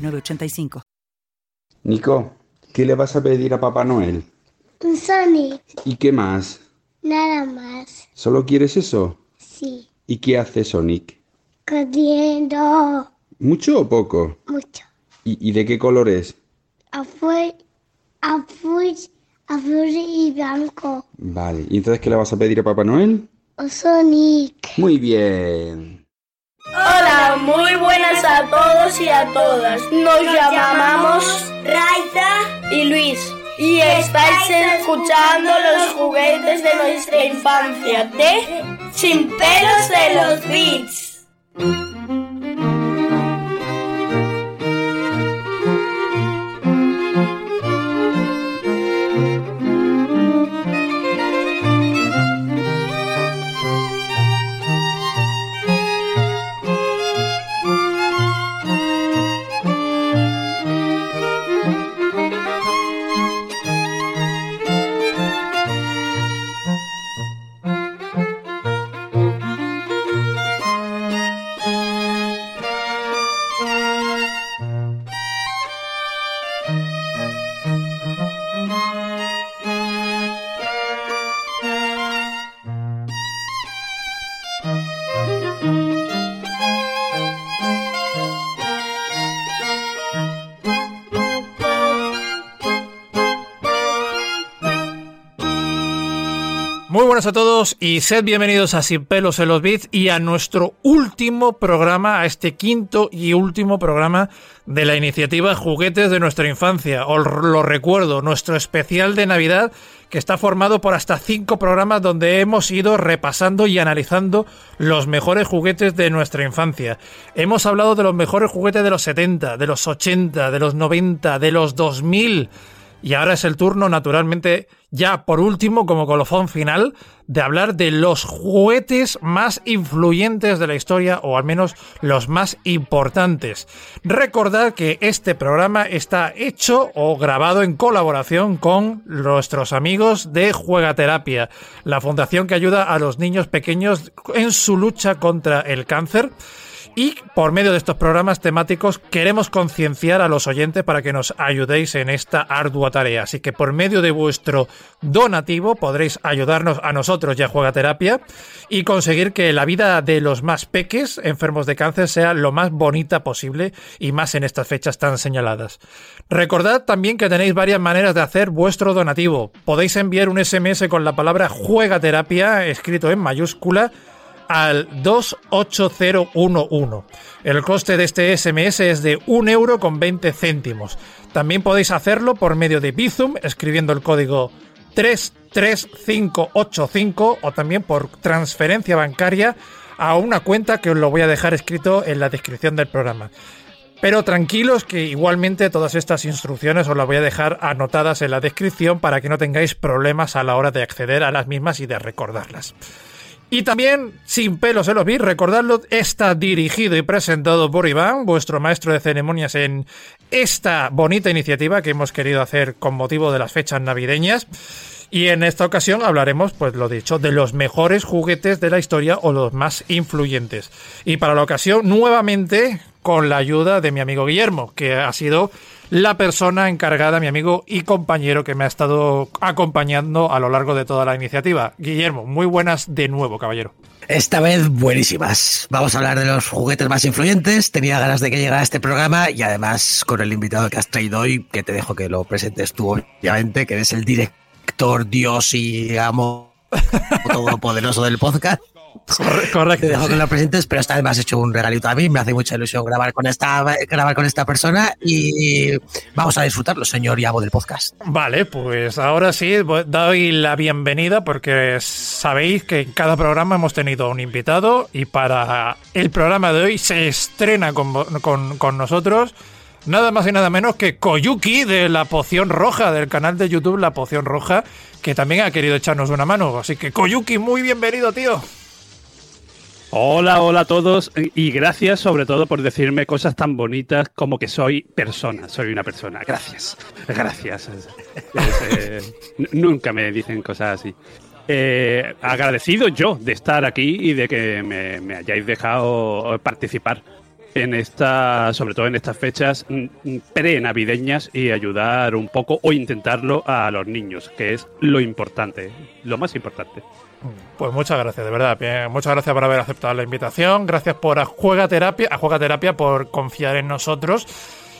906985. Nico, ¿qué le vas a pedir a Papá Noel? Un Sonic. ¿Y qué más? Nada más. ¿Solo quieres eso? Sí. ¿Y qué hace Sonic? Corriendo. ¿Mucho o poco? Mucho. ¿Y, y de qué color es? Azul, azul, azul y blanco. Vale, ¿y entonces qué le vas a pedir a Papá Noel? Un Sonic. Muy bien. Hola, muy buenas a todos y a todas. Nos llamamos Raiza y Luis. Y estáis escuchando los juguetes de nuestra infancia de Sin pelos de los Beats. Muy buenas a todos y sed bienvenidos a Sin pelos en los bits y a nuestro último programa, a este quinto y último programa de la iniciativa Juguetes de nuestra infancia. Os lo recuerdo, nuestro especial de Navidad que está formado por hasta cinco programas donde hemos ido repasando y analizando los mejores juguetes de nuestra infancia. Hemos hablado de los mejores juguetes de los 70, de los 80, de los 90, de los 2000. Y ahora es el turno, naturalmente, ya por último, como colofón final, de hablar de los juguetes más influyentes de la historia, o al menos los más importantes. Recordad que este programa está hecho o grabado en colaboración con nuestros amigos de Juegaterapia, la fundación que ayuda a los niños pequeños en su lucha contra el cáncer. Y por medio de estos programas temáticos queremos concienciar a los oyentes para que nos ayudéis en esta ardua tarea. Así que por medio de vuestro donativo podréis ayudarnos a nosotros y a Juegaterapia y conseguir que la vida de los más peques enfermos de cáncer sea lo más bonita posible y más en estas fechas tan señaladas. Recordad también que tenéis varias maneras de hacer vuestro donativo. Podéis enviar un SMS con la palabra Juegaterapia escrito en mayúscula al 28011. El coste de este SMS es de 1 euro con 20 céntimos. También podéis hacerlo por medio de Bizum escribiendo el código 33585 o también por transferencia bancaria a una cuenta que os lo voy a dejar escrito en la descripción del programa. Pero tranquilos que igualmente todas estas instrucciones os las voy a dejar anotadas en la descripción para que no tengáis problemas a la hora de acceder a las mismas y de recordarlas. Y también, sin pelos en los bits, recordadlo, está dirigido y presentado por Iván, vuestro maestro de ceremonias en esta bonita iniciativa que hemos querido hacer con motivo de las fechas navideñas. Y en esta ocasión hablaremos, pues lo dicho, de los mejores juguetes de la historia o los más influyentes. Y para la ocasión, nuevamente, con la ayuda de mi amigo Guillermo, que ha sido la persona encargada, mi amigo y compañero que me ha estado acompañando a lo largo de toda la iniciativa. Guillermo, muy buenas de nuevo, caballero. Esta vez buenísimas. Vamos a hablar de los juguetes más influyentes. Tenía ganas de que llegara este programa y además con el invitado que has traído hoy, que te dejo que lo presentes tú, obviamente, que eres el director, Dios y digamos todopoderoso del podcast. Correcto. Te dejo que lo presentes, pero esta vez me has hecho un regalito a mí. Me hace mucha ilusión grabar con esta, grabar con esta persona y vamos a disfrutarlo, señor y amo del podcast. Vale, pues ahora sí, doy la bienvenida porque sabéis que en cada programa hemos tenido un invitado y para el programa de hoy se estrena con, con, con nosotros nada más y nada menos que Koyuki de la Poción Roja, del canal de YouTube La Poción Roja, que también ha querido echarnos una mano. Así que Koyuki, muy bienvenido, tío. Hola, hola a todos y gracias sobre todo por decirme cosas tan bonitas como que soy persona, soy una persona. Gracias, gracias. Eh, nunca me dicen cosas así. Eh, agradecido yo de estar aquí y de que me, me hayáis dejado participar en esta, sobre todo en estas fechas pre-navideñas y ayudar un poco o intentarlo a los niños, que es lo importante, lo más importante. Pues muchas gracias, de verdad. muchas gracias por haber aceptado la invitación. Gracias por a Juega Terapia, a Terapia por confiar en nosotros.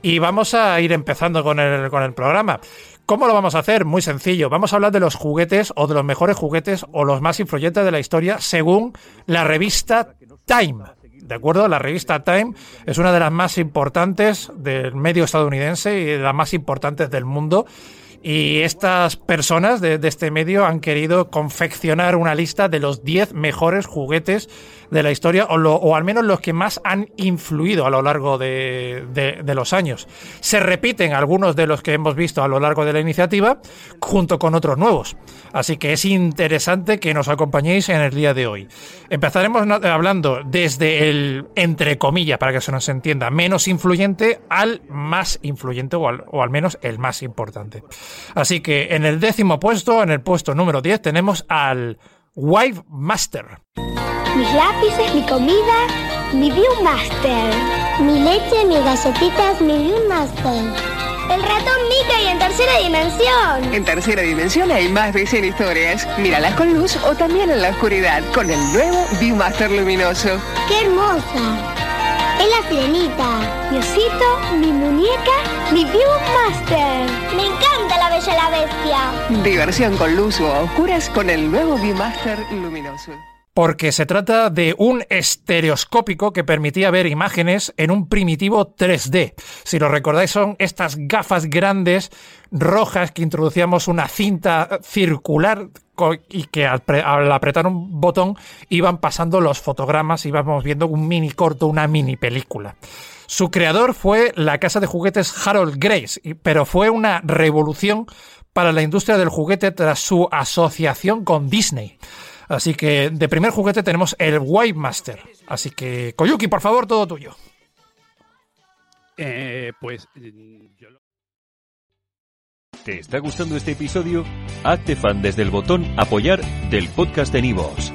Y vamos a ir empezando con el, con el programa. ¿Cómo lo vamos a hacer? Muy sencillo. Vamos a hablar de los juguetes o de los mejores juguetes o los más influyentes de la historia según la revista Time. ¿De acuerdo? La revista Time es una de las más importantes del medio estadounidense y de las más importantes del mundo. Y estas personas de, este medio han querido confeccionar una lista de los 10 mejores juguetes de la historia, o, al menos los que más han influido a lo largo de, los años. Se repiten algunos de los que hemos visto a lo largo de la iniciativa, junto con otros nuevos. Así que es interesante que nos acompañéis en el día de hoy. Empezaremos hablando desde el, entre comillas, para que se nos entienda, menos influyente al más influyente, o al menos el más importante. Así que en el décimo puesto, en el puesto número 10, tenemos al Wife Master. Mis lápices, mi comida, mi Viewmaster. Mi leche, mis galletitas, mi Viewmaster. El ratón Mickey en tercera dimensión. En tercera dimensión hay más de 100 historias. Míralas con luz o también en la oscuridad con el nuevo Viewmaster luminoso. ¡Qué hermosa! Es la sirenita. Mi osito, mi muñeca, mi Viewmaster. Me encanta bella la bestia. Diversión con luz o a oscuras con el nuevo Viewmaster luminoso porque se trata de un estereoscópico que permitía ver imágenes en un primitivo 3D. Si lo recordáis, son estas gafas grandes rojas que introducíamos una cinta circular y que al, apretar un botón iban pasando los fotogramas, íbamos viendo un mini corto, una mini película. Su creador fue la casa de juguetes Harold Grace, pero fue una revolución para la industria del juguete tras su asociación con Disney. Así que de primer juguete tenemos el White Master. Así que, Koyuki, por favor, todo tuyo. Eh, pues mm, ¿Te está gustando este episodio? Hazte fan desde el botón Apoyar del podcast de Nivos.